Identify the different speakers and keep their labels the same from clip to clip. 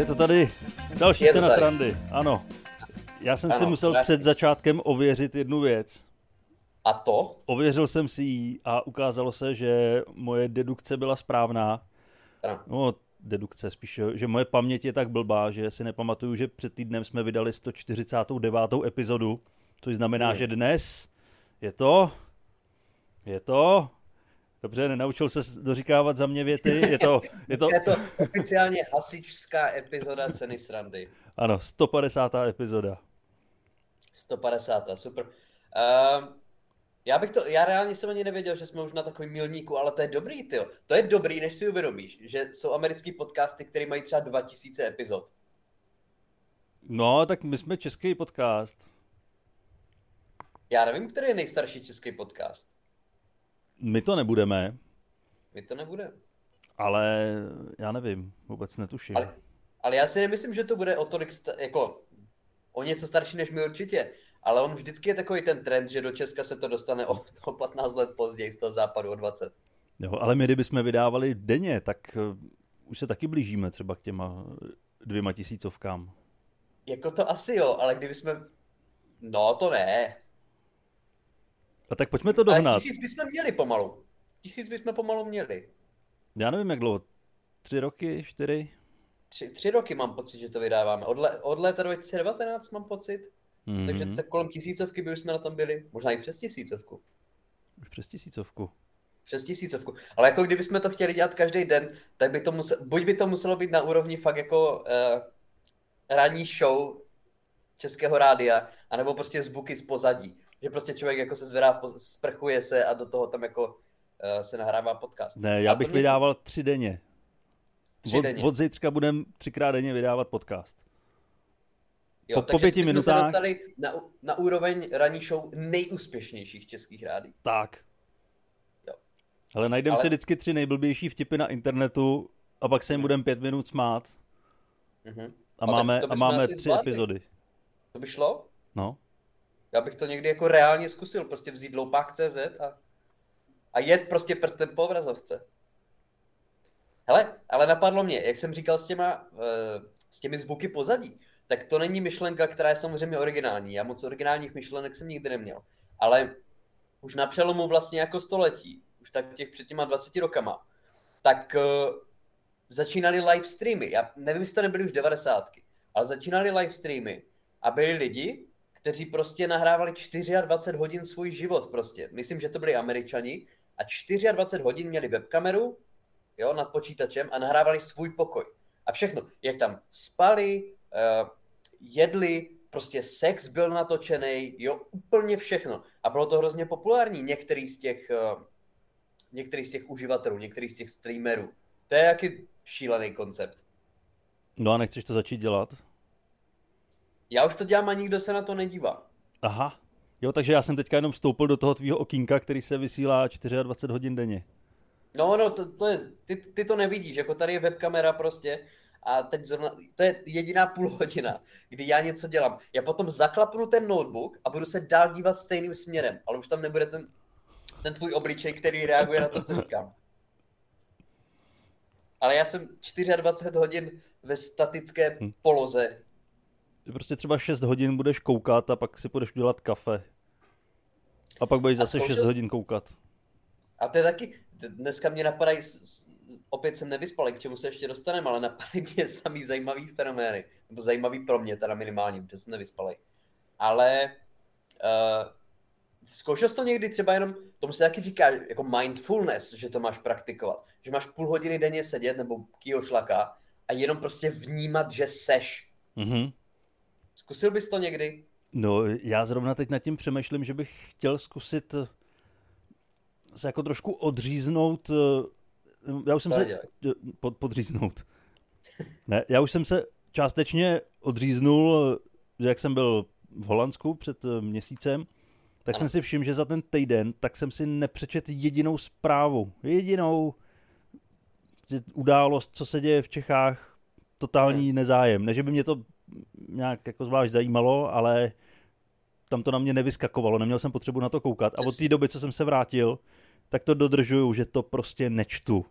Speaker 1: Je to tady další
Speaker 2: Je
Speaker 1: cena
Speaker 2: tady.
Speaker 1: srandy. Ano. Já jsem si
Speaker 2: Ano,
Speaker 1: musel
Speaker 2: krásný.
Speaker 1: před začátkem ověřit jednu věc.
Speaker 2: A to?
Speaker 1: Ověřil jsem si ji a ukázalo se, že moje dedukce byla správná.
Speaker 2: Ano.
Speaker 1: No, dedukce spíš, že moje paměť je tak blbá, že si nepamatuju, že před týdnem jsme vydali 149. epizodu, což znamená,
Speaker 2: Hmm.
Speaker 1: že dnes je to, je to, dobře, nenaučil se doříkávat za mě věty, je to, je to,
Speaker 2: Je to oficiálně hasičská epizoda ceny srandy.
Speaker 1: ano, 150. epizoda.
Speaker 2: 150. Super. Uh, já bych to, já reálně jsem ani nevěděl, že jsme už na takovým milníku, ale to je dobrý, ty. To je dobrý, než si uvědomíš, že jsou americký podcasty, které mají třeba 2000 epizod.
Speaker 1: No, tak my jsme český podcast.
Speaker 2: Já nevím, který je nejstarší český podcast.
Speaker 1: My to nebudeme,
Speaker 2: My to nebude.
Speaker 1: ale já nevím, vůbec netuším.
Speaker 2: Ale, ale já si nemyslím, že to bude o tolik, sta- jako o něco starší než my určitě. Ale on vždycky je takový ten trend, že do Česka se to dostane o, o 15 let později, z toho západu o 20.
Speaker 1: Jo, ale my, kdybychom vydávali denně, tak uh, už se taky blížíme třeba k těma dvěma tisícovkám.
Speaker 2: Jako to asi jo, ale kdyby jsme... No to ne.
Speaker 1: A tak pojďme to
Speaker 2: Ale
Speaker 1: dohnat.
Speaker 2: tisíc bychom měli pomalu. Tisíc bychom pomalu měli.
Speaker 1: Já nevím, jak dlouho. Tři roky, čtyři?
Speaker 2: Tři, tři roky mám pocit, že to vydáváme. Od, le, od léta 2019 mám pocit.
Speaker 1: Mm-hmm.
Speaker 2: Takže tak kolem tisícovky by už jsme na tom byli. Možná i přes tisícovku.
Speaker 1: Už přes tisícovku.
Speaker 2: Přes tisícovku. Ale jako kdybychom to chtěli dělat každý den, tak by to muselo, buď by to muselo být na úrovni fakt jako uh, ranní show českého rádia, anebo prostě zvuky z pozadí. Že prostě člověk jako se zvedá, sprchuje se a do toho tam jako uh, se nahrává podcast.
Speaker 1: Ne, já bych
Speaker 2: mě-
Speaker 1: vydával tři denně.
Speaker 2: Tři
Speaker 1: od,
Speaker 2: denně.
Speaker 1: od zítřka budem třikrát denně vydávat podcast.
Speaker 2: Jo,
Speaker 1: po- po
Speaker 2: takže
Speaker 1: pěti
Speaker 2: bychom
Speaker 1: minutách-
Speaker 2: se dostali na, na úroveň ranní show nejúspěšnějších českých rádií.
Speaker 1: Tak.
Speaker 2: Jo.
Speaker 1: Ale najdeme
Speaker 2: Ale-
Speaker 1: si vždycky tři nejblbější vtipy na internetu a pak se jim
Speaker 2: Mhm.
Speaker 1: budeme pět minut smát
Speaker 2: Mhm.
Speaker 1: a máme, a máme tři
Speaker 2: zvládli.
Speaker 1: epizody.
Speaker 2: To by šlo?
Speaker 1: No.
Speaker 2: Já bych to někdy jako reálně zkusil, prostě vzít loupák.cz a, a jet prostě prstem po obrazovce. Hele, ale napadlo mě, jak jsem říkal s těma, eh, s těmi zvuky pozadí, tak to není myšlenka, která je samozřejmě originální. Já moc originálních myšlenek jsem nikdy neměl. Ale už na přelomu vlastně jako století, už tak těch před těma 20 rokama, tak uh, začínaly live streamy. Já nevím, jestli to nebyly už 90. Ale začínaly live streamy a byli lidi, kteří prostě nahrávali 24 hodin svůj život prostě. Myslím, že to byli američani a 24 hodin měli webkameru, jo, nad počítačem a nahrávali svůj pokoj. A všechno, jak tam spali, uh, jedli, prostě sex byl natočený, jo, úplně všechno. A bylo to hrozně populární, některý z těch, uh, některý z těch uživatelů, některý z těch streamerů. To je jaký šílený koncept.
Speaker 1: No a nechceš to začít dělat?
Speaker 2: Já už to dělám a nikdo se na to nedívá.
Speaker 1: Aha. Jo, takže já jsem teďka jenom vstoupil do toho tvýho okýnka, který se vysílá 24 hodin denně.
Speaker 2: No, no, to, to je, ty, ty to nevidíš, jako tady je webkamera prostě a teď zrovna, to je jediná půl hodina, kdy já něco dělám. Já potom zaklapnu ten notebook a budu se dál dívat stejným směrem, ale už tam nebude ten, ten tvůj obličej, který reaguje na to, co říkám. Ale já jsem 24 hodin ve statické
Speaker 1: Hm.
Speaker 2: poloze.
Speaker 1: Ty prostě třeba 6 hodin budeš koukat a pak si půjdeš udělat kafe. A pak budeš zase 6
Speaker 2: zkoušel jsi-
Speaker 1: hodin koukat.
Speaker 2: A to je taky, dneska mě napadají, opět jsem nevyspal, k čemu se ještě dostaneme, ale napadají mě samý zajímavý fenomény, nebo zajímavý pro mě, teda minimálně, protože jsem nevyspalej. Ale uh, zkoušel jsi to někdy třeba jenom, tomu se taky říká jako mindfulness, že to máš praktikovat, že máš půl hodiny denně sedět, nebo kýho šlaka, a jenom prostě vnímat, že seš.
Speaker 1: Mhm.
Speaker 2: Zkusil bys to někdy?
Speaker 1: No, já zrovna teď nad tím přemýšlím, že bych chtěl zkusit eh, se jako trošku odříznout. eh, Já už jsem se... eh, Pod, podříznout. Ne, já už jsem se částečně odříznul, jak jsem byl v Holandsku před měsícem, tak
Speaker 2: Ano.
Speaker 1: jsem si všiml, že za ten týden tak jsem si nepřečet jedinou zprávu. Jedinou událost, co se děje v Čechách, totální nezájem. Ne, že by mě to nějak jako zvlášť zajímalo, ale tam to na mě nevyskakovalo, neměl jsem potřebu na to koukat. A od té doby, co jsem se vrátil, tak to dodržuju, že to prostě nečtu.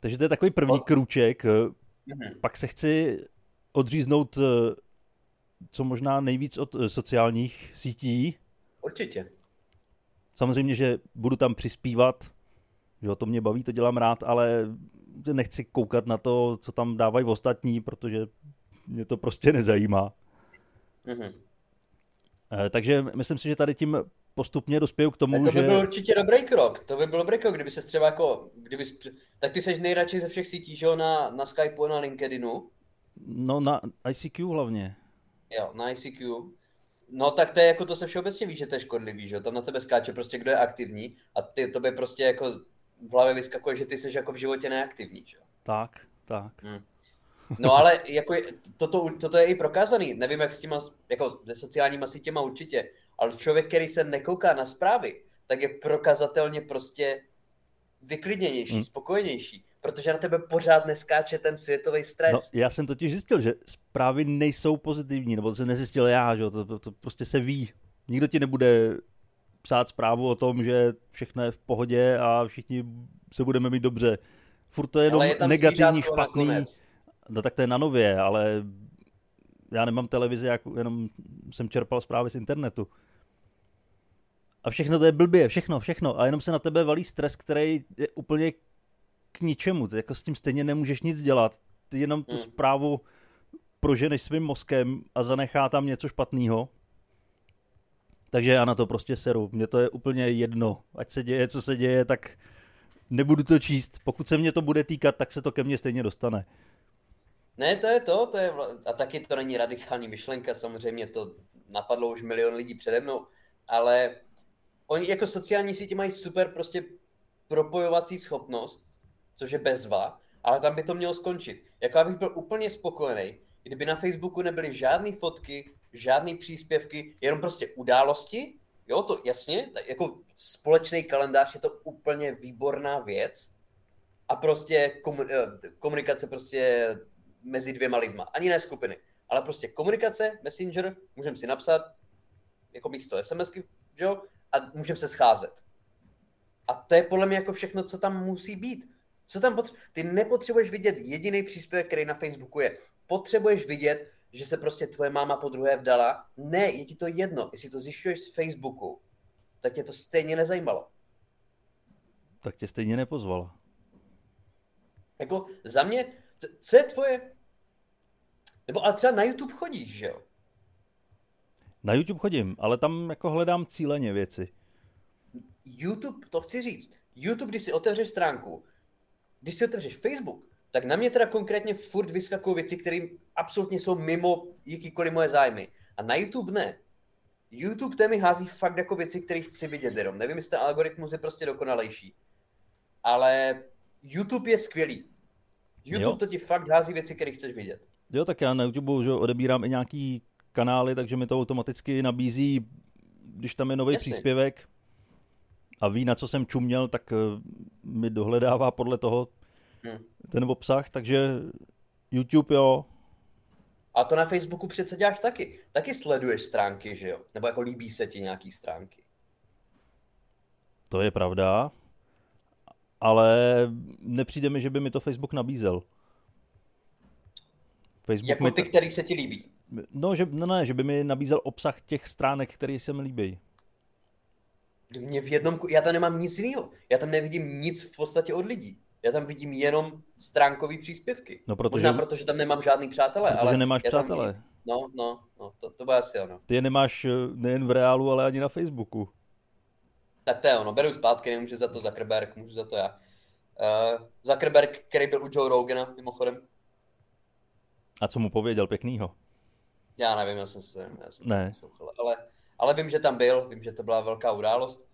Speaker 1: Takže to je takový první krůček. mm-hmm. pak se chci odříznout eh, co možná nejvíc od eh, sociálních sítí.
Speaker 2: Určitě.
Speaker 1: Samozřejmě, že budu tam přispívat, že to mě baví, to dělám rád, ale nechci koukat na to, co tam dávají ostatní, protože mě to prostě nezajímá. Mm-hmm. Takže myslím si, že tady tím postupně dospěju k tomu,
Speaker 2: tak to by
Speaker 1: že...
Speaker 2: byl určitě dobrý krok. To by byl dobrý krok, kdyby se třeba jako... Kdyby... Tak ty seš nejradši ze všech sítí, že jo, na, na Skypeu a na LinkedInu.
Speaker 1: No na ICQ hlavně.
Speaker 2: Jo, na ICQ. No tak to je jako to se všeobecně ví, že to je škodlivý, že jo? Tam na tebe skáče prostě kdo je aktivní a ty, to by prostě jako v hlavě vyskakuje, že ty jsi jako v životě neaktivní, že jo?
Speaker 1: Tak, tak. Hmm.
Speaker 2: No ale jako je, toto, toto je i prokázaný. Nevím, jak s těma, jako se sociálníma sítěma určitě, ale člověk, který se nekouká na zprávy, tak je prokazatelně prostě vyklidněnější, hmm. spokojenější, protože na tebe pořád neskáče ten světový stres. No,
Speaker 1: já jsem totiž zjistil, že zprávy nejsou pozitivní, nebo to se nezjistil já, že to, to, to prostě se ví. Nikdo ti nebude psát zprávu o tom, že všechno je v pohodě a všichni se budeme mít dobře. Furt to je jenom je negativní, špatný. No tak to je na nově, ale já nemám televizi, jenom jsem čerpal zprávy z internetu. A všechno to je blbě, všechno, všechno. A jenom se na tebe valí stres, který je úplně k ničemu. Ty jako s tím stejně nemůžeš nic dělat. Ty jenom tu hmm. zprávu proženeš svým mozkem a zanechá tam něco špatného. Takže já na to prostě seru. Mně to je úplně jedno. Ať se děje, co se děje, tak nebudu to číst. Pokud se mě to bude týkat, tak se to ke mně stejně dostane.
Speaker 2: Ne, to je to, to je, a taky to není radikální myšlenka, samozřejmě to napadlo už milion lidí přede mnou, ale oni jako sociální sítě mají super prostě propojovací schopnost, což je bezva, ale tam by to mělo skončit. Jako abych byl úplně spokojený, kdyby na Facebooku nebyly žádné fotky, žádné příspěvky, jenom prostě události, jo, to jasně, jako společný kalendář je to úplně výborná věc a prostě komunikace prostě mezi dvěma lidma, ani ne skupiny, ale prostě komunikace, messenger, můžeme si napsat jako místo SMSky, jo, a můžeme se scházet. A to je podle mě jako všechno, co tam musí být. Co tam potře- Ty nepotřebuješ vidět jediný příspěvek, který na Facebooku je. Potřebuješ vidět, že se prostě tvoje máma po druhé vdala. Ne, je ti to jedno. Jestli to zjišťuješ z Facebooku, tak tě to stejně nezajímalo.
Speaker 1: Tak tě stejně nepozvala.
Speaker 2: Jako za mě, co je tvoje... Nebo ale třeba na YouTube chodíš, že jo?
Speaker 1: Na YouTube chodím, ale tam jako hledám cíleně věci.
Speaker 2: YouTube, to chci říct. YouTube, když si otevřeš stránku, když si otevřeš Facebook, tak na mě teda konkrétně furt vyskakují věci, které absolutně jsou mimo jakýkoliv moje zájmy. A na YouTube ne. YouTube té mi hází fakt jako věci, které chci vidět jenom. Nevím, jestli ten algoritmus je prostě dokonalejší. Ale YouTube je skvělý. YouTube jo. to ti fakt hází věci, které chceš vidět.
Speaker 1: Jo, tak já na YouTube že odebírám i nějaký kanály, takže mi to automaticky nabízí, když tam je nový příspěvek a ví, na co jsem čuměl, tak eh, mi dohledává podle toho hmm. ten obsah, takže YouTube jo.
Speaker 2: A to na Facebooku přece děláš taky. Taky sleduješ stránky, že jo? Nebo jako líbí se ti nějaký stránky.
Speaker 1: To je pravda, ale nepřijde mi, že by mi to Facebook nabízel.
Speaker 2: Facebook jako ty, t... který se ti líbí.
Speaker 1: No, že, no ne, že by mi nabízel obsah těch stránek, které se mi líbí.
Speaker 2: Mě v jednom, já tam nemám nic jiného. Já tam nevidím nic v podstatě od lidí. Já tam vidím jenom stránkové příspěvky. No, protože, Možná proto, že tam nemám žádný přátelé.
Speaker 1: Protože ale nemáš přátelé.
Speaker 2: Tam, no, no, no, to, to bude asi ono.
Speaker 1: Ty je nemáš eh, nejen v reálu, ale ani na Facebooku.
Speaker 2: Tak to je ono, beru zpátky, nemůžu za to Zuckerberg, můžu za to já. Uh, Zuckerberg, který byl u Joe Rogana, mimochodem.
Speaker 1: A co mu pověděl pěknýho?
Speaker 2: Já nevím, já jsem se já jsem
Speaker 1: ne.
Speaker 2: ale, ale vím, že tam byl, vím, že to byla velká událost.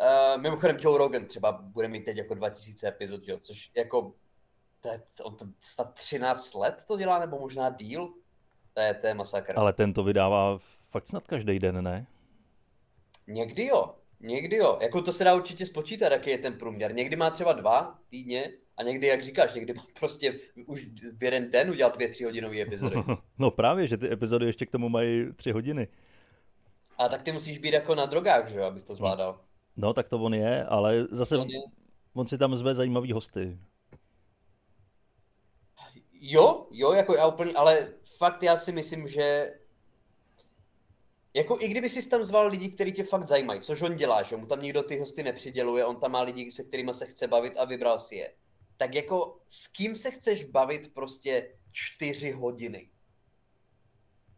Speaker 2: Uh, mimochodem Joe Rogan třeba bude mít teď jako 2000 epizod, jo, což jako, to je, on to snad 13 let to dělá, nebo možná díl. To je, to je masakr.
Speaker 1: Ale ten to vydává fakt snad každý den, ne?
Speaker 2: Někdy jo, někdy jo. Jako to se dá určitě spočítat, jaký je ten průměr. Někdy má třeba dva týdně, a někdy, jak říkáš, někdy prostě už v jeden den udělat dvě, tři hodinové epizody.
Speaker 1: No právě, že ty epizody ještě k tomu mají tři hodiny.
Speaker 2: A tak ty musíš být jako na drogách, že jo, abys to zvládal.
Speaker 1: No, tak to on je, ale zase on, je... on si tam zve zajímavý hosty.
Speaker 2: Jo, jo, jako já úplně, ale fakt já si myslím, že jako i kdyby si tam zval lidi, kteří tě fakt zajímají, což on dělá, že mu tam nikdo ty hosty nepřiděluje, on tam má lidi, se kterými se chce bavit a vybral si je. Tak jako s kým se chceš bavit prostě čtyři hodiny?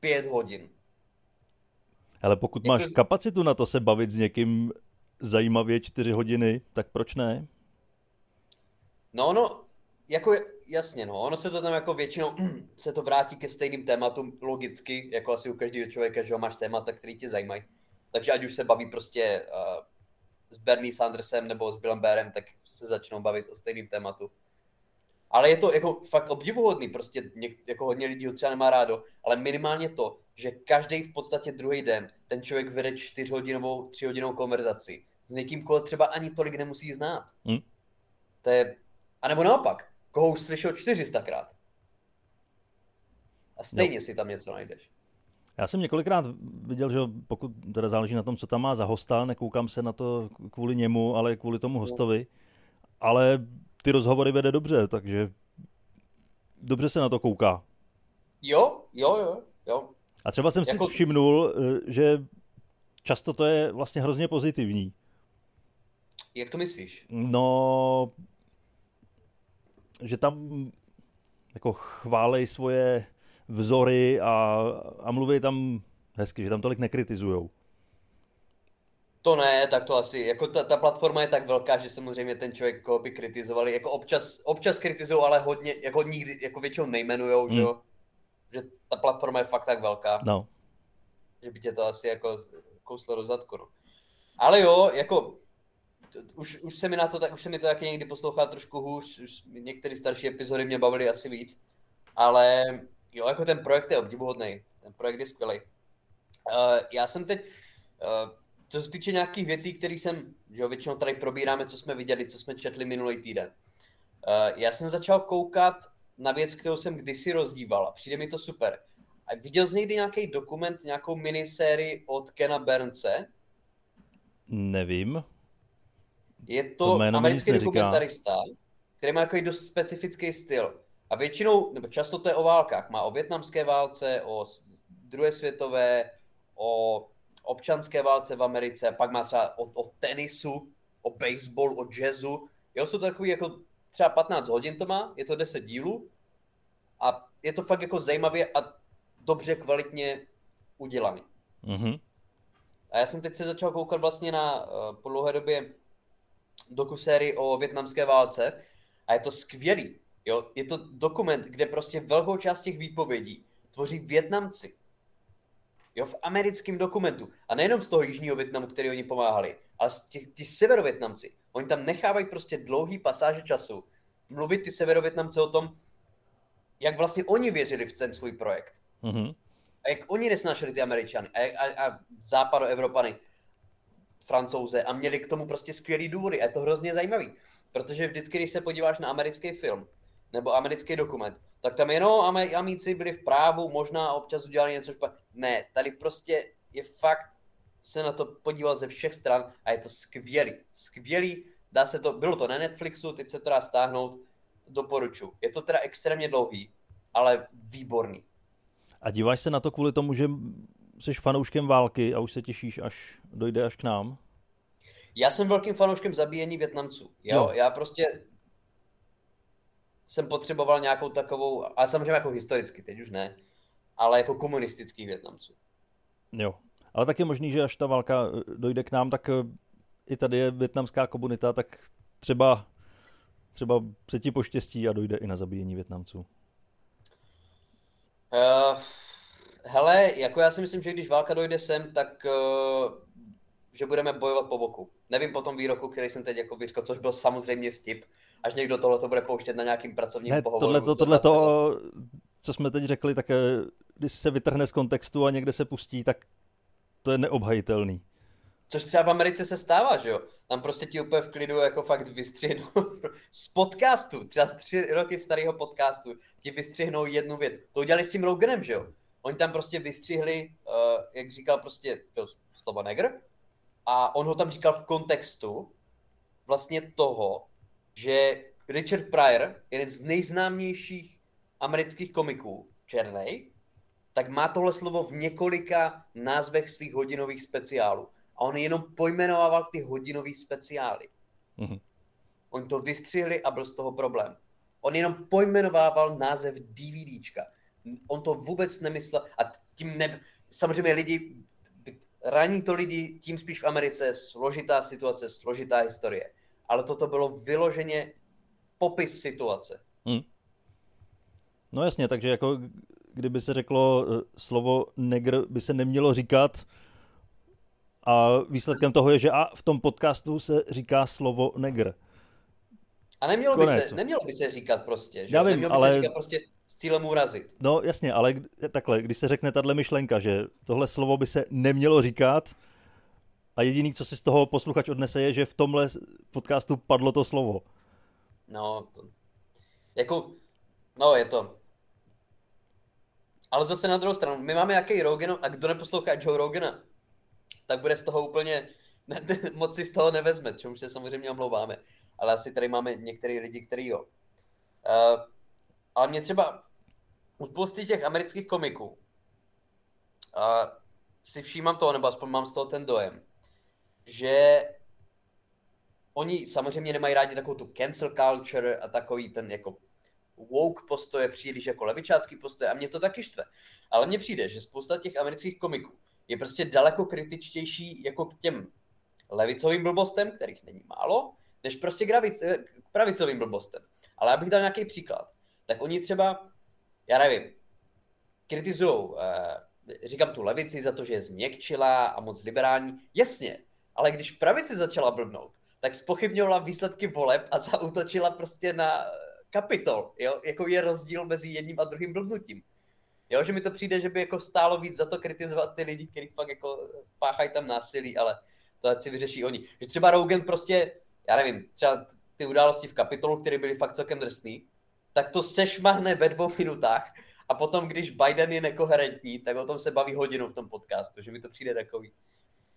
Speaker 2: Pět hodin.
Speaker 1: Ale pokud jako... máš kapacitu na to se bavit s někým zajímavě čtyři hodiny, tak proč ne?
Speaker 2: No, no, jako jasně, no, ono se to tam jako většinou se to vrátí ke stejným tématům logicky, jako asi u každého člověka, že máš témata, který tě zajímají. Takže ať už se baví prostě uh, s Bernie Sandersem nebo s Billem Barem, tak se začnou bavit o stejným tématu. Ale je to jako fakt obdivuhodný, prostě něk, jako hodně lidí ho třeba nemá rádo, ale minimálně to, že každý v podstatě druhý den ten člověk vede čtyřhodinovou, třihodinovou konverzaci s někým, koho třeba ani tolik nemusí znát. Hmm. To je, a nebo naopak, koho už slyšel 400krát. A stejně jo. si tam něco najdeš.
Speaker 1: Já jsem několikrát viděl, že pokud teda záleží na tom, co tam má za hosta, nekoukám se na to kvůli němu, ale kvůli tomu hostovi, ale ty rozhovory vede dobře, takže dobře se na to kouká.
Speaker 2: Jo, jo, jo, jo.
Speaker 1: A třeba jsem jako... si všimnul, eh, že často to je vlastně hrozně pozitivní.
Speaker 2: Jak to myslíš?
Speaker 1: No, že tam jako chválej svoje vzory a, a mluví tam hezky, že tam tolik nekritizujou.
Speaker 2: To ne, tak to asi, jako ta, ta platforma je tak velká, že samozřejmě ten člověk, koho by kritizovali, jako občas, občas kritizují, ale hodně, jako nikdy, jako většinou nejmenujou, hmm. že jo? Že ta platforma je fakt tak velká.
Speaker 1: No.
Speaker 2: Že by tě to asi jako kouslo do zadku, no. Ale jo, jako už, už se mi na to, tak, už se mi to taky někdy poslouchá trošku hůř, už některé starší epizody mě bavily asi víc, ale jo, jako ten projekt je obdivuhodný, ten projekt je skvělý. Uh, já jsem teď, uh, co se týče nějakých věcí, které jsem, že jo, většinou tady probíráme, co jsme viděli, co jsme četli minulý týden. Uh, já jsem začal koukat na věc, kterou jsem kdysi rozdíval a přijde mi to super. A viděl jsi někdy nějaký dokument, nějakou minisérii od Kena Bernce?
Speaker 1: Nevím.
Speaker 2: Je to, to americký dokumentarista, který má takový dost specifický styl. A většinou, nebo často to je o válkách. Má o větnamské válce, o druhé světové, o občanské válce v Americe, pak má třeba o, o tenisu, o baseballu, o jazzu. Jo, jsou to takový jako třeba 15 hodin to má, je to 10 dílů a je to fakt jako zajímavě a dobře kvalitně udělaný. Mm-hmm. A já jsem teď se začal koukat vlastně na uh, po dlouhé době dokusérii o větnamské válce a je to skvělý. Jo? Je to dokument, kde prostě velkou část těch výpovědí tvoří Větnamci. Jo, v americkém dokumentu. A nejenom z toho jižního Větnamu, který oni pomáhali, ale z těch, ty severovětnamci. Oni tam nechávají prostě dlouhý pasáže času mluvit ty severovětnamci o tom, jak vlastně oni věřili v ten svůj projekt. Mm-hmm. A jak oni nesnášeli ty Američany a, a, a západoevropany francouze a měli k tomu prostě skvělý důvody a je to hrozně zajímavý, protože vždycky, když se podíváš na americký film nebo americký dokument, tak tam jenom Amíci byli v právu, možná občas udělali něco špatně. Ne, tady prostě je fakt se na to podíval ze všech stran a je to skvělý. Skvělý, dá se to, bylo to na Netflixu, teď se to dá stáhnout, doporučuji. Je to teda extrémně dlouhý, ale výborný.
Speaker 1: A díváš se na to kvůli tomu, že jsi fanouškem války a už se těšíš, až dojde až k nám?
Speaker 2: Já jsem velkým fanouškem zabíjení Větnamců. Jo, jo. já prostě jsem potřeboval nějakou takovou, a samozřejmě jako historicky, teď už ne, ale jako komunistický Větnamců.
Speaker 1: Jo, ale tak je možný, že až ta válka eh, dojde k nám, tak eh, i tady je větnamská komunita, tak třeba, třeba se ti poštěstí a dojde i na zabíjení Větnamců.
Speaker 2: Uh, Hele, jako já si myslím, že když válka dojde sem, tak uh, že budeme bojovat po boku. Nevím po tom výroku, který jsem teď jako vyřkl, což byl samozřejmě vtip, až někdo tohle to bude pouštět na nějakým pracovním ne, pohovoru.
Speaker 1: Tohle, to, tohle to, co jsme teď řekli, tak eh, když se vytrhne z kontextu a někde se pustí, tak to je neobhajitelný.
Speaker 2: Což třeba v Americe se stává, že jo? Tam prostě ti úplně v klidu jako fakt vystřihnou z podcastu, třeba z tři roky starého podcastu, ti vystřihnou jednu věc. To udělali s tím Roganem, že jo? Oni tam prostě vystřihli, uh, jak říkal prostě to slovo negr, a on ho tam říkal v kontextu vlastně toho, že Richard Pryor, jeden z nejznámějších amerických komiků, černej, tak má tohle slovo v několika názvech svých hodinových speciálů. A on jenom pojmenovával ty hodinové speciály. Mm-hmm. Oni to vystřihli a byl z toho problém. On jenom pojmenovával název DVDčka. On to vůbec nemyslel a tím ne... Samozřejmě lidi, raní to lidi, tím spíš v Americe, složitá situace, složitá historie. Ale toto bylo vyloženě popis situace. Hmm.
Speaker 1: No jasně, takže jako kdyby se řeklo eh, slovo negr by se nemělo říkat a výsledkem toho je, že a v tom podcastu se říká slovo negr.
Speaker 2: A nemělo by, se, nemělo by se říkat prostě, že? Já vím, nemělo by ale... se říkat prostě s cílem urazit.
Speaker 1: No jasně, ale takhle, když se řekne tahle myšlenka, že tohle slovo by se nemělo říkat a jediný, co si z toho posluchač odnese, je, že v tomhle podcastu padlo to slovo.
Speaker 2: No, to... jako, no je to, ale zase na druhou stranu, my máme jaký Rogan a kdo neposlouchá Joe Rogana, tak bude z toho úplně, ne, ne, moc si z toho nevezme, čemu se samozřejmě omlouváme. Ale asi tady máme některý lidi, který jo. Uh, ale mě třeba u spousty těch amerických komiků uh, si všímám toho, nebo aspoň mám z toho ten dojem, že oni samozřejmě nemají rádi takovou tu cancel culture a takový ten jako woke postoje, příliš jako levičácký postoje a mě to taky štve. Ale mně přijde, že spousta těch amerických komiků je prostě daleko kritičtější jako k těm levicovým blbostem, kterých není málo, než prostě ravic, k pravicovým blbostem. Ale abych dal nějaký příklad, tak oni třeba, já nevím, kritizují, eh, říkám tu levici za to, že je změkčila a moc liberální. Jasně, ale když pravici začala blbnout, tak spochybňovala výsledky voleb a zautočila prostě na kapitol, jo? jako je rozdíl mezi jedním a druhým blbnutím. Jo, že mi to přijde, že by jako stálo víc za to kritizovat ty lidi, kteří fakt jako páchají tam násilí, ale to si vyřeší oni. Že třeba Rogan prostě, já nevím, třeba ty události v kapitolu, které byly fakt celkem drsný, tak to sešmahne ve dvou minutách a potom, když Biden je nekoherentní, tak o tom se baví hodinu v tom podcastu, že mi to přijde takový,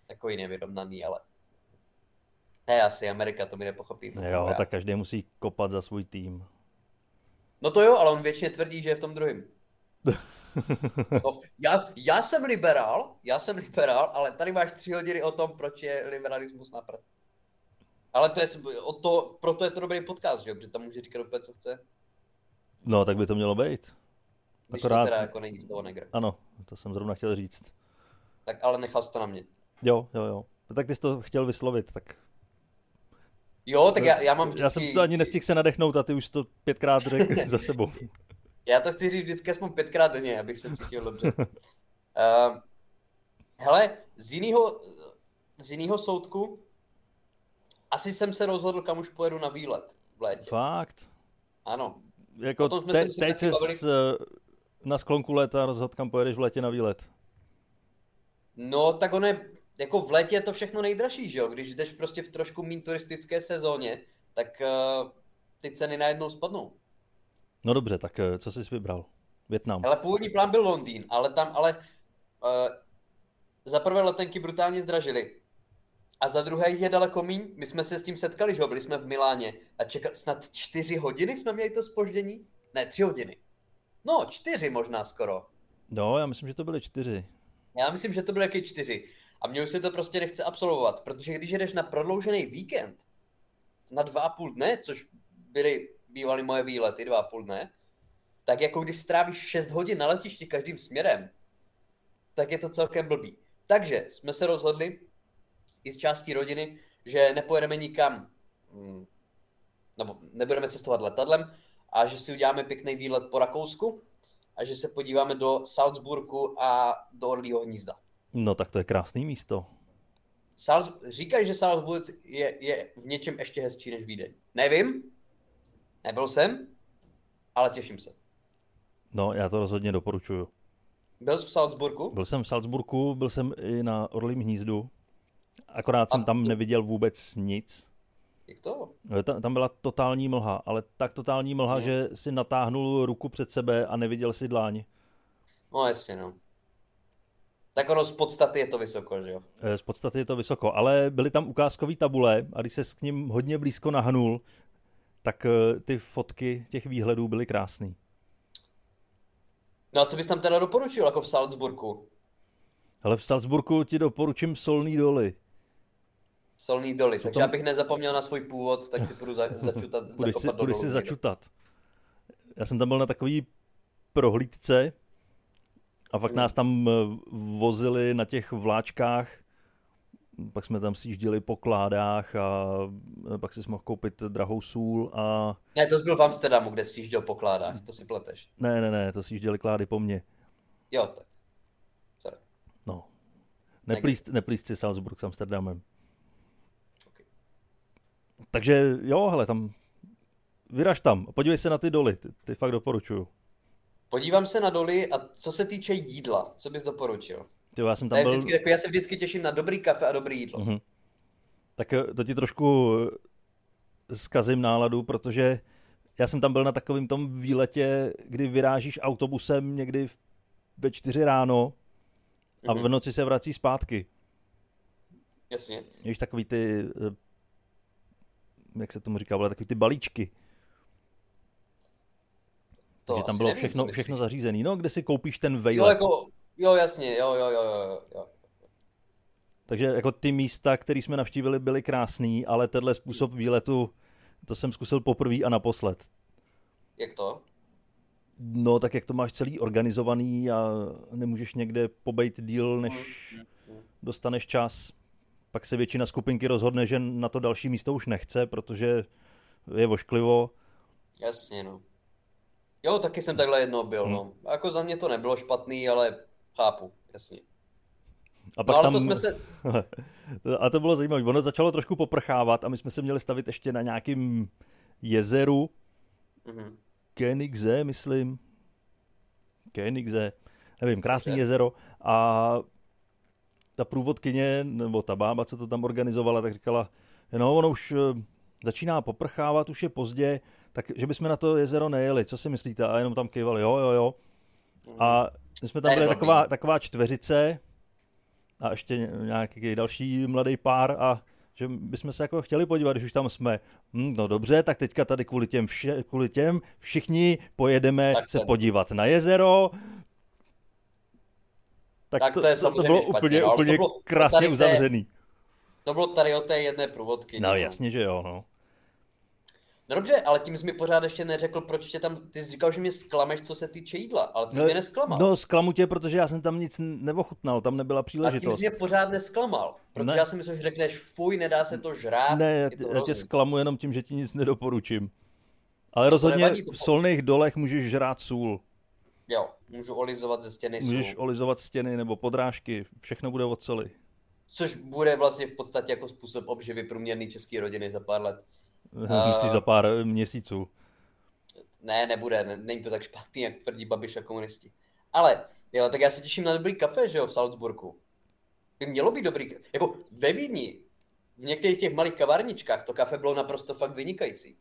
Speaker 2: takový nevyrovnaný, ale ne, asi Amerika, to my nepochopíme.
Speaker 1: Jo, tak každý musí kopat za svůj tým.
Speaker 2: No to jo, ale on většině tvrdí, že je v tom druhém. No, já, já jsem liberál, já jsem liberál, ale tady máš tři hodiny o tom, proč je liberalismus na prd. Ale to je, o to, proto je to dobrý podcast, že jo? Protože tam může říkat úplně, co chce.
Speaker 1: No, tak by to mělo být.
Speaker 2: Když Akorát... to teda jako není z toho negr.
Speaker 1: Ano, to jsem zrovna chtěl říct.
Speaker 2: Tak ale nechal jsi to na mě.
Speaker 1: Jo, jo, jo. Tak ty jsi to chtěl vyslovit, tak
Speaker 2: Jo, tak já, já mám vždycky...
Speaker 1: Já jsem to ani nestihl se nadechnout a ty už to pětkrát řekl za sebou.
Speaker 2: já to chci říct vždycky aspoň pětkrát denně, abych se cítil dobře. Uh, hele, z jiného z jinýho soudku asi jsem se rozhodl, kam už pojedu na výlet v létě.
Speaker 1: Fakt?
Speaker 2: Ano.
Speaker 1: Jako te, teď se na sklonku léta rozhodl, kam pojedeš v létě na výlet.
Speaker 2: No, tak ono je jako v létě je to všechno nejdražší, že jo? Když jdeš prostě v trošku méně turistické sezóně, tak uh, ty ceny najednou spadnou.
Speaker 1: No dobře, tak uh, co jsi vybral? Větnam.
Speaker 2: Ale původní plán byl Londýn, ale tam, ale uh, za prvé letenky brutálně zdražily. A za druhé je daleko míň. My jsme se s tím setkali, že jo? Byli jsme v Miláně a čekat snad čtyři hodiny jsme měli to spoždění? Ne, tři hodiny. No, čtyři možná skoro.
Speaker 1: No, já myslím, že to byly čtyři.
Speaker 2: Já myslím, že to byly jaký čtyři. A mně už se to prostě nechce absolvovat, protože když jdeš na prodloužený víkend na dva a půl dne, což byly bývaly moje výlety dva a půl dne, tak jako když strávíš 6 hodin na letišti každým směrem, tak je to celkem blbý. Takže jsme se rozhodli i z částí rodiny, že nepojedeme nikam, hmm, nebo nebudeme cestovat letadlem, a že si uděláme pěkný výlet po Rakousku a že se podíváme do Salzburgu a do Orlího hnízda.
Speaker 1: No tak to je krásný místo.
Speaker 2: Salz, říkají, že Salzburg je, je v něčem ještě hezčí než Vídeň. Nevím, nebyl jsem, ale těším se.
Speaker 1: No, já to rozhodně doporučuju.
Speaker 2: Byl jsi v Salzburgu?
Speaker 1: Byl jsem v Salzburgu, byl jsem i na Orlím hnízdu. Akorát jsem tam neviděl vůbec nic.
Speaker 2: Jak to?
Speaker 1: Tam byla totální mlha, ale tak totální mlha, no. že si natáhnul ruku před sebe a neviděl si dláň.
Speaker 2: No jasně, no. Tak ono z podstaty je to vysoko, že jo?
Speaker 1: Eh, z podstaty je to vysoko, ale byly tam ukázkové tabule a když se k ním hodně blízko nahnul, tak eh, ty fotky těch výhledů byly krásné.
Speaker 2: No a co bys tam teda doporučil, jako v Salzburgu?
Speaker 1: Ale v Salzburgu ti doporučím solný doly.
Speaker 2: Solný doly, takže
Speaker 1: tam-
Speaker 2: abych nezapomněl na svůj původ, tak si půjdu za, začutat,
Speaker 1: Půjdeš si, půjdeš si začutat. Já jsem tam byl na takový prohlídce a pak
Speaker 2: Mm.
Speaker 1: nás tam eh, vozili na těch vláčkách, pak jsme tam sjížděli po kládách a eh, pak si mohl koupit drahou sůl a
Speaker 2: Ne, to byl v Amsterdamu, kde jsi jížděl po kládách, to si pleteš.
Speaker 1: ne, ne, ne, to sjížděli klády po mně.
Speaker 2: Jo, tak. Sorry.
Speaker 1: No. Neplíst, neplíst si Salzburg s Amsterdamem. Takže jo, hele, tam vyraž tam, podívej se na ty doly, ty, ty fakt doporučuju.
Speaker 2: Podívám se na doly a co se týče jídla, co bys doporučil?
Speaker 1: Tyjo, já jsem tam byl...
Speaker 2: vždycky takový, já se vždycky těším na dobrý kafe a dobrý jídlo.
Speaker 1: Mhm. Tak eh, to ti trošku eh, zkazím náladu, protože já jsem tam byl na takovém tom výletě, kdy vyrážíš autobusem někdy ve čtyři ráno a
Speaker 2: Mhm.
Speaker 1: v noci se vrací zpátky.
Speaker 2: Jasně.
Speaker 1: Víš, takový ty, eh, jak se tomu říká, vole, takový ty balíčky.
Speaker 2: To
Speaker 1: že tam bylo
Speaker 2: nevím,
Speaker 1: všechno, všechno zařízené. No, kde si koupíš ten
Speaker 2: Jo,
Speaker 1: vejlet.
Speaker 2: jako, jo, jasně, jo, jo, jo, jo, jo.
Speaker 1: Takže jako ty místa, které jsme navštívili, byly krásný, ale tenhle způsob výletu, to jsem zkusil poprvé a naposled.
Speaker 2: Jak to?
Speaker 1: No, tak jak to máš celý organizovaný a nemůžeš někde pobejt díl, než dostaneš čas. Pak se většina skupinky rozhodne, že na to další místo už nechce, protože je vošklivo.
Speaker 2: Jasně, no. Jo, taky jsem takhle jednou byl,
Speaker 1: Hmm.
Speaker 2: no. Jako za mě to nebylo špatný, ale chápu, jasně.
Speaker 1: A pak
Speaker 2: No ale
Speaker 1: tam...
Speaker 2: to jsme se,
Speaker 1: a to bylo zajímavé. Ono začalo trošku poprchávat a my jsme se měli stavit ještě na nějakým jezeru,
Speaker 2: mhm.
Speaker 1: Koenigse, myslím. Koenigse, nevím, krásný
Speaker 2: Dobře.
Speaker 1: jezero. A ta průvodkyně, nebo ta bába, co to tam organizovala, tak říkala, no ono už eh, začíná poprchávat, už je pozdě, tak že bychom na to jezero nejeli, co si myslíte? A jenom tam kývali, jo, jo, jo. A my jsme tam byli taková, taková čtveřice a ještě nějaký další mladý pár a že bychom se jako chtěli podívat, když už tam jsme. Hm, no dobře, tak teďka tady kvůli těm, vše, kvůli těm všichni pojedeme
Speaker 2: Tak
Speaker 1: se podívat na jezero. Tak,
Speaker 2: Tak
Speaker 1: to,
Speaker 2: to je
Speaker 1: to, to bylo
Speaker 2: špatně,
Speaker 1: úplně,
Speaker 2: no, ale to
Speaker 1: úplně
Speaker 2: bylo-
Speaker 1: krásně
Speaker 2: tady
Speaker 1: uzavřený.
Speaker 2: to bylo tady o té jedné průvodky.
Speaker 1: No jasně, že jo, no.
Speaker 2: No dobře, ale tím jsi mi pořád ještě neřekl, proč tě tam, ty jsi říkal, že mě sklameš, co se týče jídla, ale ty jsi mě nesklamal.
Speaker 1: no zklamu tě, protože já jsem tam nic neochutnal, tam nebyla
Speaker 2: a tím
Speaker 1: příležitost.
Speaker 2: jsi mě pořád nesklamal, protože
Speaker 1: Ne.
Speaker 2: já si myslím, že řekneš, fuj, nedá se to žrát,
Speaker 1: Ne, já,
Speaker 2: to
Speaker 1: já tě zklamu jenom tím, že ti nic nedoporučím. Ale
Speaker 2: to
Speaker 1: rozhodně
Speaker 2: nevadí,
Speaker 1: v solných dolech můžeš žrát sůl.
Speaker 2: Jo, můžu olizovat ze stěny
Speaker 1: Můžeš
Speaker 2: sůl,
Speaker 1: olizovat stěny nebo podrážky, všechno bude od soli.
Speaker 2: což bude vlastně v podstatě jako způsob obživy průměrné české rodiny za pár let.
Speaker 1: Myslíš za pár eh, měsíců.
Speaker 2: Ne, nebude, ne, není to tak špatný, jak tvrdí Babiš a komunisti. Ale, jo, tak já se těším na dobrý kafe, že jo, v Salzburgu. By mělo být dobrý, jako ve Vídni, v některých těch malých kavárničkách to kafe bylo naprosto fakt vynikající.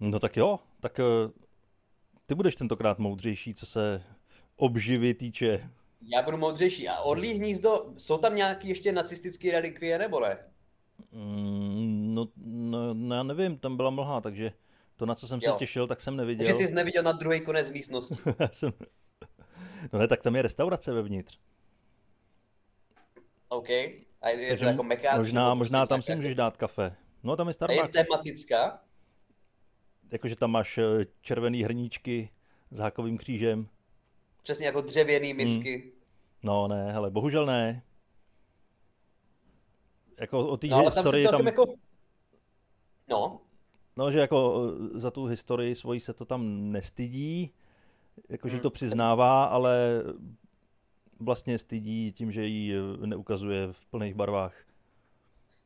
Speaker 1: No tak jo, tak eh, ty budeš tentokrát moudřejší, co se obživy týče.
Speaker 2: Já budu moudřejší. A Orlí hnízdo, jsou tam nějaký ještě nacistický relikvie, nebo ne?
Speaker 1: Mm, no, no, no, já nevím, tam byla mlha, takže to, na co jsem se
Speaker 2: Jo.
Speaker 1: těšil, tak jsem
Speaker 2: Takže
Speaker 1: neviděl.
Speaker 2: ty jsi neviděl na druhý konec místnosti.
Speaker 1: Já jsem... No ne, tak tam je restaurace vevnitř.
Speaker 2: OK. A je to
Speaker 1: Takže
Speaker 2: jako mekáč,
Speaker 1: možná, možná
Speaker 2: prostě
Speaker 1: tam si můžeš dát kafe. No tam je
Speaker 2: A je
Speaker 1: Starbucks.
Speaker 2: tematická?
Speaker 1: Jakože tam máš eh, červený hrníčky s hákovým křížem.
Speaker 2: Přesně jako dřevěný misky.
Speaker 1: No ne, hele, bohužel ne. Jako o té
Speaker 2: No tam
Speaker 1: historii tam,
Speaker 2: jako... No,
Speaker 1: no že jako eh, za tu historii svoji se to tam nestydí, jakože
Speaker 2: Hmm.
Speaker 1: to přiznává, ale vlastně stydí tím, že ji eh, neukazuje v plných barvách.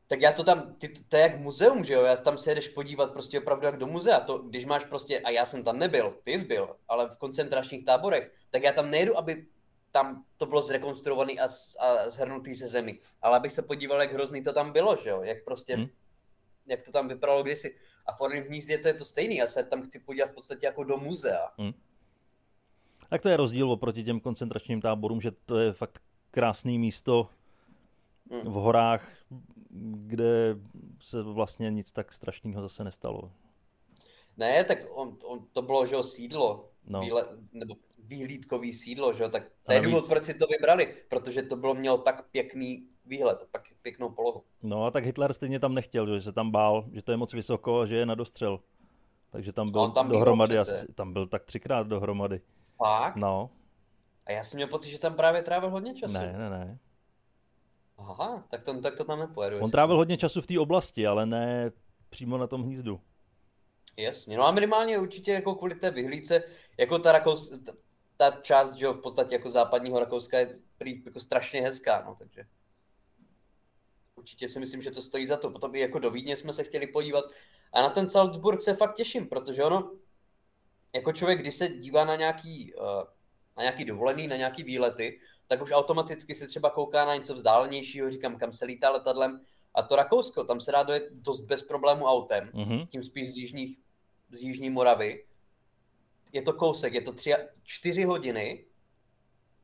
Speaker 2: Tak já to tam, ty, to je jak muzeum, že jo, já tam se jedeš podívat prostě opravdu jak do muzea, to, když máš prostě, a já jsem tam nebyl, ty jsi byl, ale v koncentračních táborech, tak já tam nejdu, aby tam to bylo zrekonstruovaný a, a zhrnutý ze zemi, ale abych se podíval, jak hrozný to tam bylo, že jo, jak prostě,
Speaker 1: Hmm.
Speaker 2: jak to tam vypadalo kdysi. A v Orlím hnízdě to je to stejný, já se tam chci podívat v podstatě jako do muzea.
Speaker 1: Tak to je rozdíl oproti těm koncentračním táborům, že to je fakt krásné místo
Speaker 2: Hmm.
Speaker 1: v horách, kde se vlastně nic tak strašného zase nestalo.
Speaker 2: Ne, tak on, on, to bylo, že jo, sídlo no. výle, nebo výhlídkový sídlo, že jo? tak to je důvod, proč si to vybrali, protože to bylo mělo tak pěkný výhled, tak pěknou polohu.
Speaker 1: No a tak Hitler stejně tam nechtěl, že se tam bál, že to je moc vysoko a že je na dostřel. Takže tam byl tam dohromady, asi, tam byl tak třikrát dohromady.
Speaker 2: Fakt?
Speaker 1: No.
Speaker 2: A já jsem měl pocit, že tam právě trávil hodně času.
Speaker 1: Ne, ne, ne.
Speaker 2: Aha, tak to, tak to tam nepojedu.
Speaker 1: On trávil hodně času v té oblasti, ale ne přímo na tom hnízdu.
Speaker 2: Jasně, no a minimálně určitě jako kvůli té vyhlídce, jako ta, Rakous, ta, ta část, že v podstatě jako západního Rakouska je prý jako strašně hezká, no, takže určitě si myslím, že to stojí za to. Potom i jako do Vídně jsme se chtěli podívat a na ten Salzburg se fakt těším, protože ono, jako člověk, když se dívá na nějaký, uh, na nějaký dovolený, na nějaký výlety, tak už automaticky se třeba kouká na něco vzdálenějšího, říkám, kam se lítá letadlem. A to Rakousko, tam se dá dojet dost bez problému autem, mm-hmm. tím spíš z, jižních, z Jižní Moravy. Je to kousek, je to tři, čtyři hodiny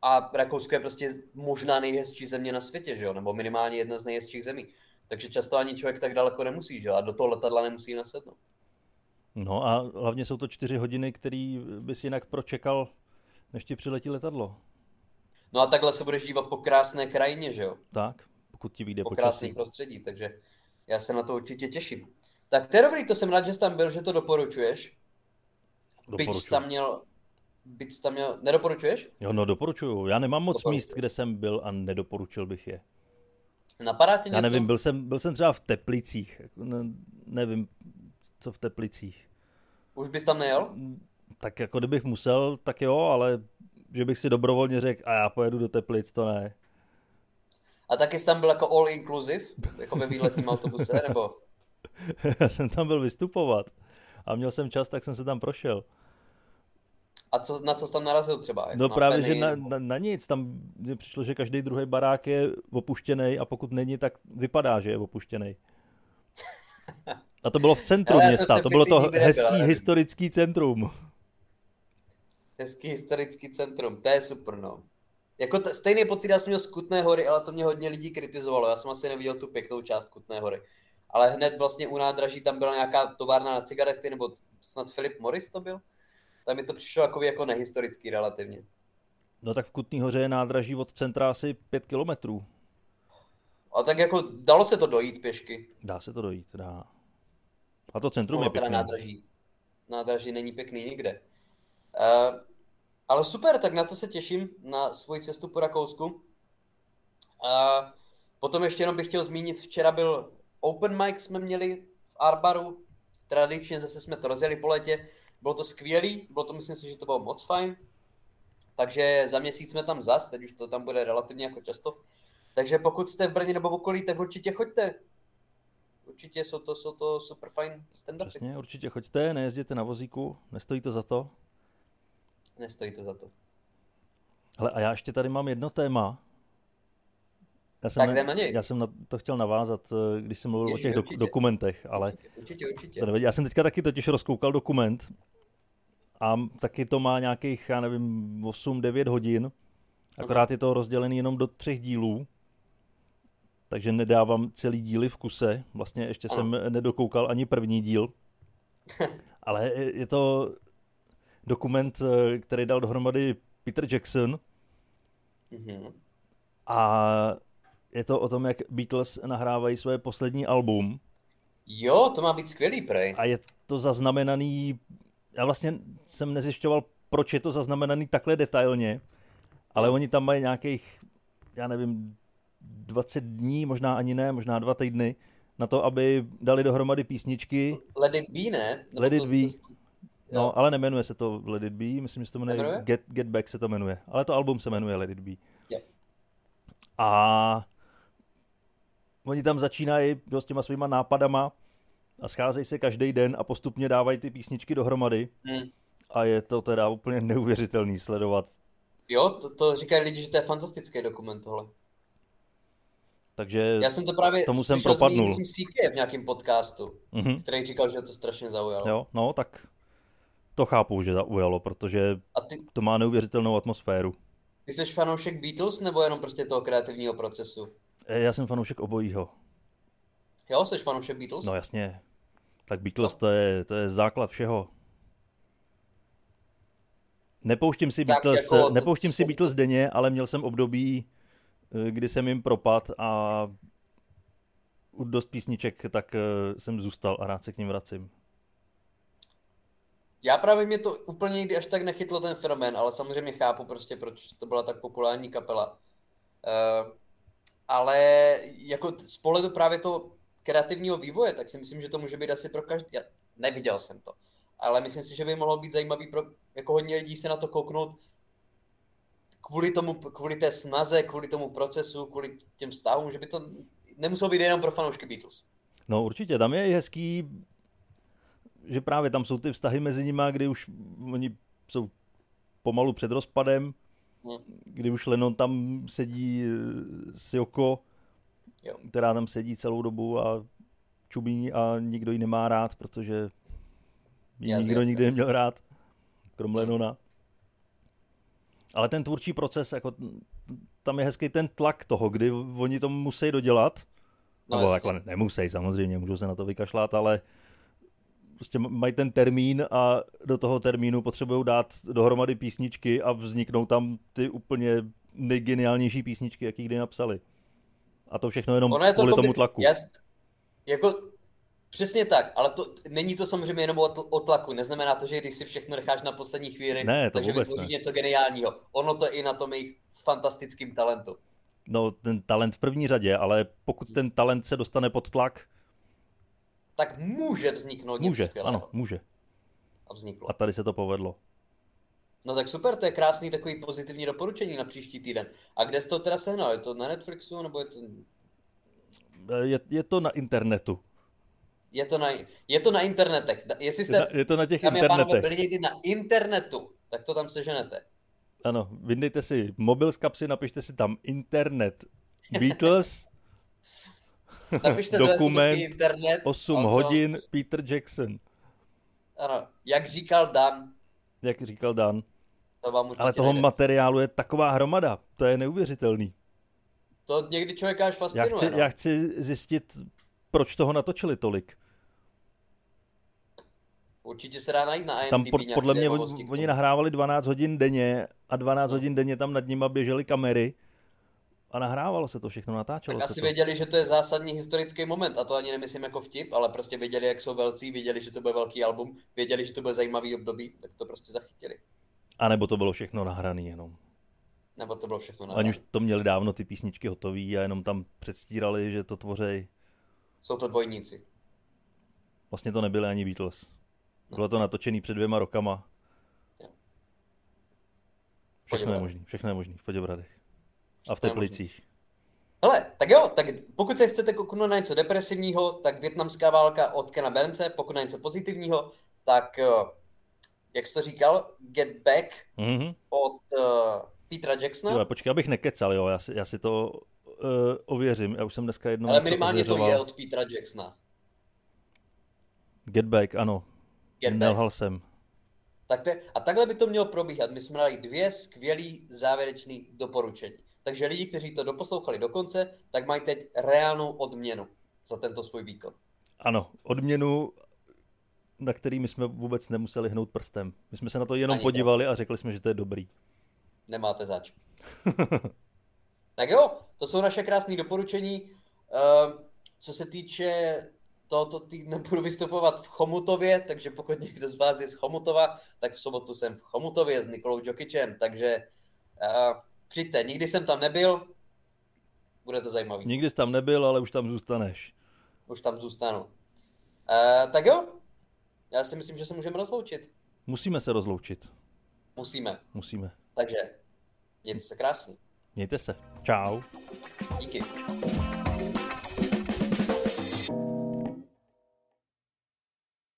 Speaker 2: a Rakousko je prostě možná nejhezčí země na světě, že jo? nebo minimálně jedna z nejhezčích zemí. Takže často ani člověk tak daleko nemusí, že jo? a do toho letadla nemusí nasednout.
Speaker 1: No a hlavně jsou to čtyři hodiny, který bys jinak pročekal, než ti přiletí letadlo.
Speaker 2: No a takhle se budeš dívat po krásné krajině, že jo?
Speaker 1: Tak, pokud ti vyjde
Speaker 2: Po krásném prostředí, takže já se na to určitě těším. Tak to je dobrý, to jsem rád, že jsi tam byl, že to doporučuješ. Byť tam měl, byť tam měl, nedoporučuješ?
Speaker 1: Jo, no doporučuju. Já nemám moc Doporučuji. míst, kde jsem byl a nedoporučil bych je.
Speaker 2: Napadá ti něco?
Speaker 1: Já nevím, byl jsem, byl jsem třeba v Teplicích. Ne, nevím, co v Teplicích.
Speaker 2: Už bys tam nejel?
Speaker 1: Tak jako kdybych musel, tak jo, ale že bych si dobrovolně řekl, a já pojedu do Teplic, to ne.
Speaker 2: A taky jsi tam byl jako all inclusive, jako ve výletním autobuse, nebo?
Speaker 1: já jsem tam byl vystupovat a měl jsem čas, tak jsem se tam prošel.
Speaker 2: A co, na co jsi tam narazil třeba?
Speaker 1: Jako no na právě, že na, na, na nic. Tam mně přišlo, že každý druhý barák je opuštěný a pokud není, tak vypadá, že je opuštěný. A to bylo v centru města, to bylo to hezký historický centrum.
Speaker 2: Hezký historický centrum, to je super, no. Jako t- stejný pocit já jsem měl z Kutné hory, ale to mě hodně lidí kritizovalo. Já jsem asi neviděl tu pěknou část Kutné hory. Ale hned vlastně u nádraží tam byla nějaká továrna na cigarety, nebo snad Philip Morris to byl. Tam mi to přišlo jako, jako nehistorický relativně.
Speaker 1: No tak v Kutný hoře je nádraží od centra asi pět kilometrů.
Speaker 2: A tak jako dalo se to dojít pěšky.
Speaker 1: Dá se to dojít, dá. A to centrum no, je pěkné.
Speaker 2: nádraží. Nádraží není pěkný nikde. Uh, ale super, tak na to se těším, na svoji cestu po Rakousku. Uh, potom ještě jenom bych chtěl zmínit, včera byl open mic jsme měli v Arbaru, tradičně zase jsme to rozjeli po letě, bylo to skvělý, bylo to, myslím si, že to bylo moc fajn, takže za měsíc jsme tam zas, teď už to tam bude relativně jako často. Takže pokud jste v Brně nebo v okolí, tak určitě choďte. Určitě jsou to, jsou to super fajn stand
Speaker 1: Přesně, určitě choďte, nejezděte na vozíku, nestojí to za to
Speaker 2: nestojí to za to.
Speaker 1: Ale a já ještě tady mám jedno téma. Já jsem,
Speaker 2: tak na.
Speaker 1: Já jsem na to chtěl navázat, eh, když jsem mluvil Ježi, o těch určitě. dokumentech, ale
Speaker 2: určitě, určitě, určitě.
Speaker 1: To. Já jsem teďka taky totiž rozkoukal dokument a taky to má nějakých, já nevím, 8-9 hodin. Akorát je to rozdělený jenom do třech dílů, takže nedávám celý díly v kuse. Vlastně ještě ano. jsem nedokoukal ani první díl. Ale je to dokument, eh, který dal dohromady Peter Jackson. Mm-hmm. A je to o tom, jak Beatles nahrávají své poslední album.
Speaker 2: Jo, to má být skvělý, prej.
Speaker 1: A je to zaznamenaný, já vlastně jsem nezjišťoval, proč je to zaznamenaný takhle detailně, ale oni tam mají nějakých, já nevím, 20 dní, možná ani ne, možná dva týdny, na to, aby dali dohromady písničky.
Speaker 2: Let it be, ne?
Speaker 1: Let it be. No, ale nemenuje se to Let It Be, myslím, že se to jmenuje Get, Get Back se to jmenuje, ale to album se jmenuje Let It Be.
Speaker 2: Yeah.
Speaker 1: A oni tam začínají s těma svýma nápadama a scházejí se každý den a postupně dávají ty písničky dohromady. Hmm. A je to teda úplně neuvěřitelný sledovat.
Speaker 2: Jo, to, to říkají lidi, že to je fantastický dokument tohle.
Speaker 1: Takže
Speaker 2: Já jsem to právě
Speaker 1: tomu jsem propadnul.
Speaker 2: CK v nějakém podcastu, mm-hmm. který říkal, že to strašně zaujalo.
Speaker 1: Jo, no tak to chápu, že zaujalo, protože
Speaker 2: A ty...
Speaker 1: to má neuvěřitelnou atmosféru.
Speaker 2: Ty jsi fanoušek Beatles nebo jenom prostě toho kreativního procesu?
Speaker 1: Eh, já jsem fanoušek obojího.
Speaker 2: Jo, jsi fanoušek Beatles?
Speaker 1: No jasně. Tak Beatles no. to, je, to je základ všeho. Nepouštím si
Speaker 2: Tak
Speaker 1: Beatles,
Speaker 2: jako-
Speaker 1: nepouštím si Beatles denně, ale měl jsem období, eh, kdy jsem jim propad a u dost písniček, tak eh, jsem zůstal a rád se k ním vracím.
Speaker 2: Já právě mě to úplně nikdy až tak nechytlo ten fenomén, ale samozřejmě chápu prostě, proč to byla tak populární kapela. Uh, ale jako z pohledu právě toho kreativního vývoje, tak si myslím, že to může být asi pro každý. Já neviděl jsem to, ale myslím si, že by mohlo být zajímavý pro jako hodně lidí se na to kouknout kvůli tomu, kvůli té snaze, kvůli tomu procesu, kvůli těm vztahům, že by to nemuselo být jenom pro fanoušky Beatles.
Speaker 1: No určitě, tam je hezký, že právě tam jsou ty vztahy mezi nimi, kdy už oni jsou pomalu před rozpadem,
Speaker 2: Hm.
Speaker 1: kdy už Lennon tam sedí eh, s Joko,
Speaker 2: Jo.
Speaker 1: která tam sedí celou dobu a čubí a nikdo ji nemá rád, protože ji
Speaker 2: Jasně.
Speaker 1: nikdo nikdy neměl rád, krom Lennona. Ale ten tvůrčí proces, jako tam je hezký ten tlak toho, kdy oni to musí dodělat,
Speaker 2: No,
Speaker 1: nebo takhle nemusí samozřejmě, můžou se na to vykašlat, ale prostě mají ten termín a do toho termínu potřebují dát dohromady písničky a vzniknou tam ty úplně nejgeniálnější písničky, jaký kdy napsali. A to všechno jenom
Speaker 2: Ono je to
Speaker 1: kvůli
Speaker 2: kombi-
Speaker 1: tomu tlaku.
Speaker 2: Jas, jako, přesně tak, ale to není to samozřejmě jenom o, o tlaku. Neznamená to, že když si všechno necháš na poslední chvíli,
Speaker 1: Ne, to
Speaker 2: takže vytvoříš
Speaker 1: ne.
Speaker 2: něco geniálního. Ono to je i na tom jejich fantastickým talentu.
Speaker 1: No, ten talent v první řadě, ale pokud ten talent se dostane pod tlak,
Speaker 2: Tak může vzniknout
Speaker 1: může,
Speaker 2: něco skvělého.
Speaker 1: ano, může.
Speaker 2: A vzniklo.
Speaker 1: A tady se to povedlo.
Speaker 2: No tak super, to je krásný takový pozitivní doporučení na příští týden. A kde jsi to teda sehnal? Je to na Netflixu, nebo je to,
Speaker 1: Je, je to na internetu.
Speaker 2: je to, na, je to na internetech? Jestli
Speaker 1: Je, na,
Speaker 2: jste,
Speaker 1: je to na těch
Speaker 2: pánové,
Speaker 1: internetech.
Speaker 2: byli někdy na internetu, tak to tam seženete.
Speaker 1: Ano, vyndejte si mobil z kapsy, napište si tam internet Beatles,
Speaker 2: Napište do
Speaker 1: Dokument,
Speaker 2: SMSky internet.
Speaker 1: 8
Speaker 2: a co-
Speaker 1: hodin Peter Jackson,
Speaker 2: Ano, jak říkal Dan,
Speaker 1: jak říkal Dan.
Speaker 2: to vám
Speaker 1: Ale toho
Speaker 2: nejde.
Speaker 1: materiálu je taková hromada, to je neuvěřitelný.
Speaker 2: To někdy člověka až
Speaker 1: Já
Speaker 2: fascinuje.
Speaker 1: chci,
Speaker 2: no.
Speaker 1: já chci zjistit, proč toho natočili tolik.
Speaker 2: Určitě se dá najít na IMDb
Speaker 1: Tam pod, podle mě oni, oni nahrávali 12 hodin denně a 12
Speaker 2: No.
Speaker 1: hodin denně tam nad nima běžely kamery a nahrávalo se to všechno, natáčelo
Speaker 2: Tak
Speaker 1: se
Speaker 2: asi
Speaker 1: to.
Speaker 2: věděli, že to je zásadní historický moment a to ani nemyslím jako vtip, ale prostě věděli, jak jsou velcí, věděli, že to bude velký album, věděli, že to bude zajímavý období, tak to prostě zachytili.
Speaker 1: A nebo to bylo všechno nahraný jenom.
Speaker 2: Nebo to bylo všechno na
Speaker 1: Oni už to měli dávno ty písničky hotové a jenom tam předstírali, že to tvoří.
Speaker 2: Jsou to dvojníci.
Speaker 1: Vlastně to nebyly ani Beatles. Bylo to natočený před dvěma rokama. Všechno je možný, všechno je možný v Poděbradech. A v
Speaker 2: To
Speaker 1: Teplicích.
Speaker 2: Hele, tak jo, tak pokud se chcete kouknout na něco depresivního, tak větnamská válka od Kena Bernce, pokud na něco pozitivního, tak eh, jak jsi to říkal, Get Back
Speaker 1: Mhm.
Speaker 2: od uh, Petra Jacksona,
Speaker 1: Jo, počkej, abych nekecal, jo, já si, já si to uh, ověřím. Já už jsem dneska jednou
Speaker 2: ale minimálně to
Speaker 1: ověřoval.
Speaker 2: je od Petra Jacksona.
Speaker 1: Get Back, ano.
Speaker 2: Get Back.
Speaker 1: Nelhal jsem.
Speaker 2: Tak to je, a takhle by to mělo probíhat. My jsme dali dvě skvělý závěrečné doporučení. Takže lidi, kteří to doposlouchali do konce, tak mají teď reálnou odměnu za tento svůj výkon.
Speaker 1: Ano, odměnu, na který my jsme vůbec nemuseli hnout prstem. My jsme se na to jenom
Speaker 2: Ani to.
Speaker 1: podívali a řekli jsme, že to je dobrý.
Speaker 2: Nemáte zač. tak jo, to jsou naše krásné doporučení. Ehm, co se týče tohoto týdne budu vystupovat v Chomutově, takže pokud někdo z vás je z Chomutova, tak v sobotu jsem v Chomutově s Nikolou Jokičem, takže uh, přijďte, nikdy jsem tam nebyl, bude to zajímavý,
Speaker 1: Nikdy jsi tam nebyl, ale už tam zůstaneš.
Speaker 2: už tam zůstanu. Uh, tak jo, já si myslím, že se můžeme rozloučit.
Speaker 1: Musíme se rozloučit.
Speaker 2: Musíme,
Speaker 1: Musíme.
Speaker 2: takže mějte se krásně.
Speaker 1: Mějte se. Čau.
Speaker 2: Díky.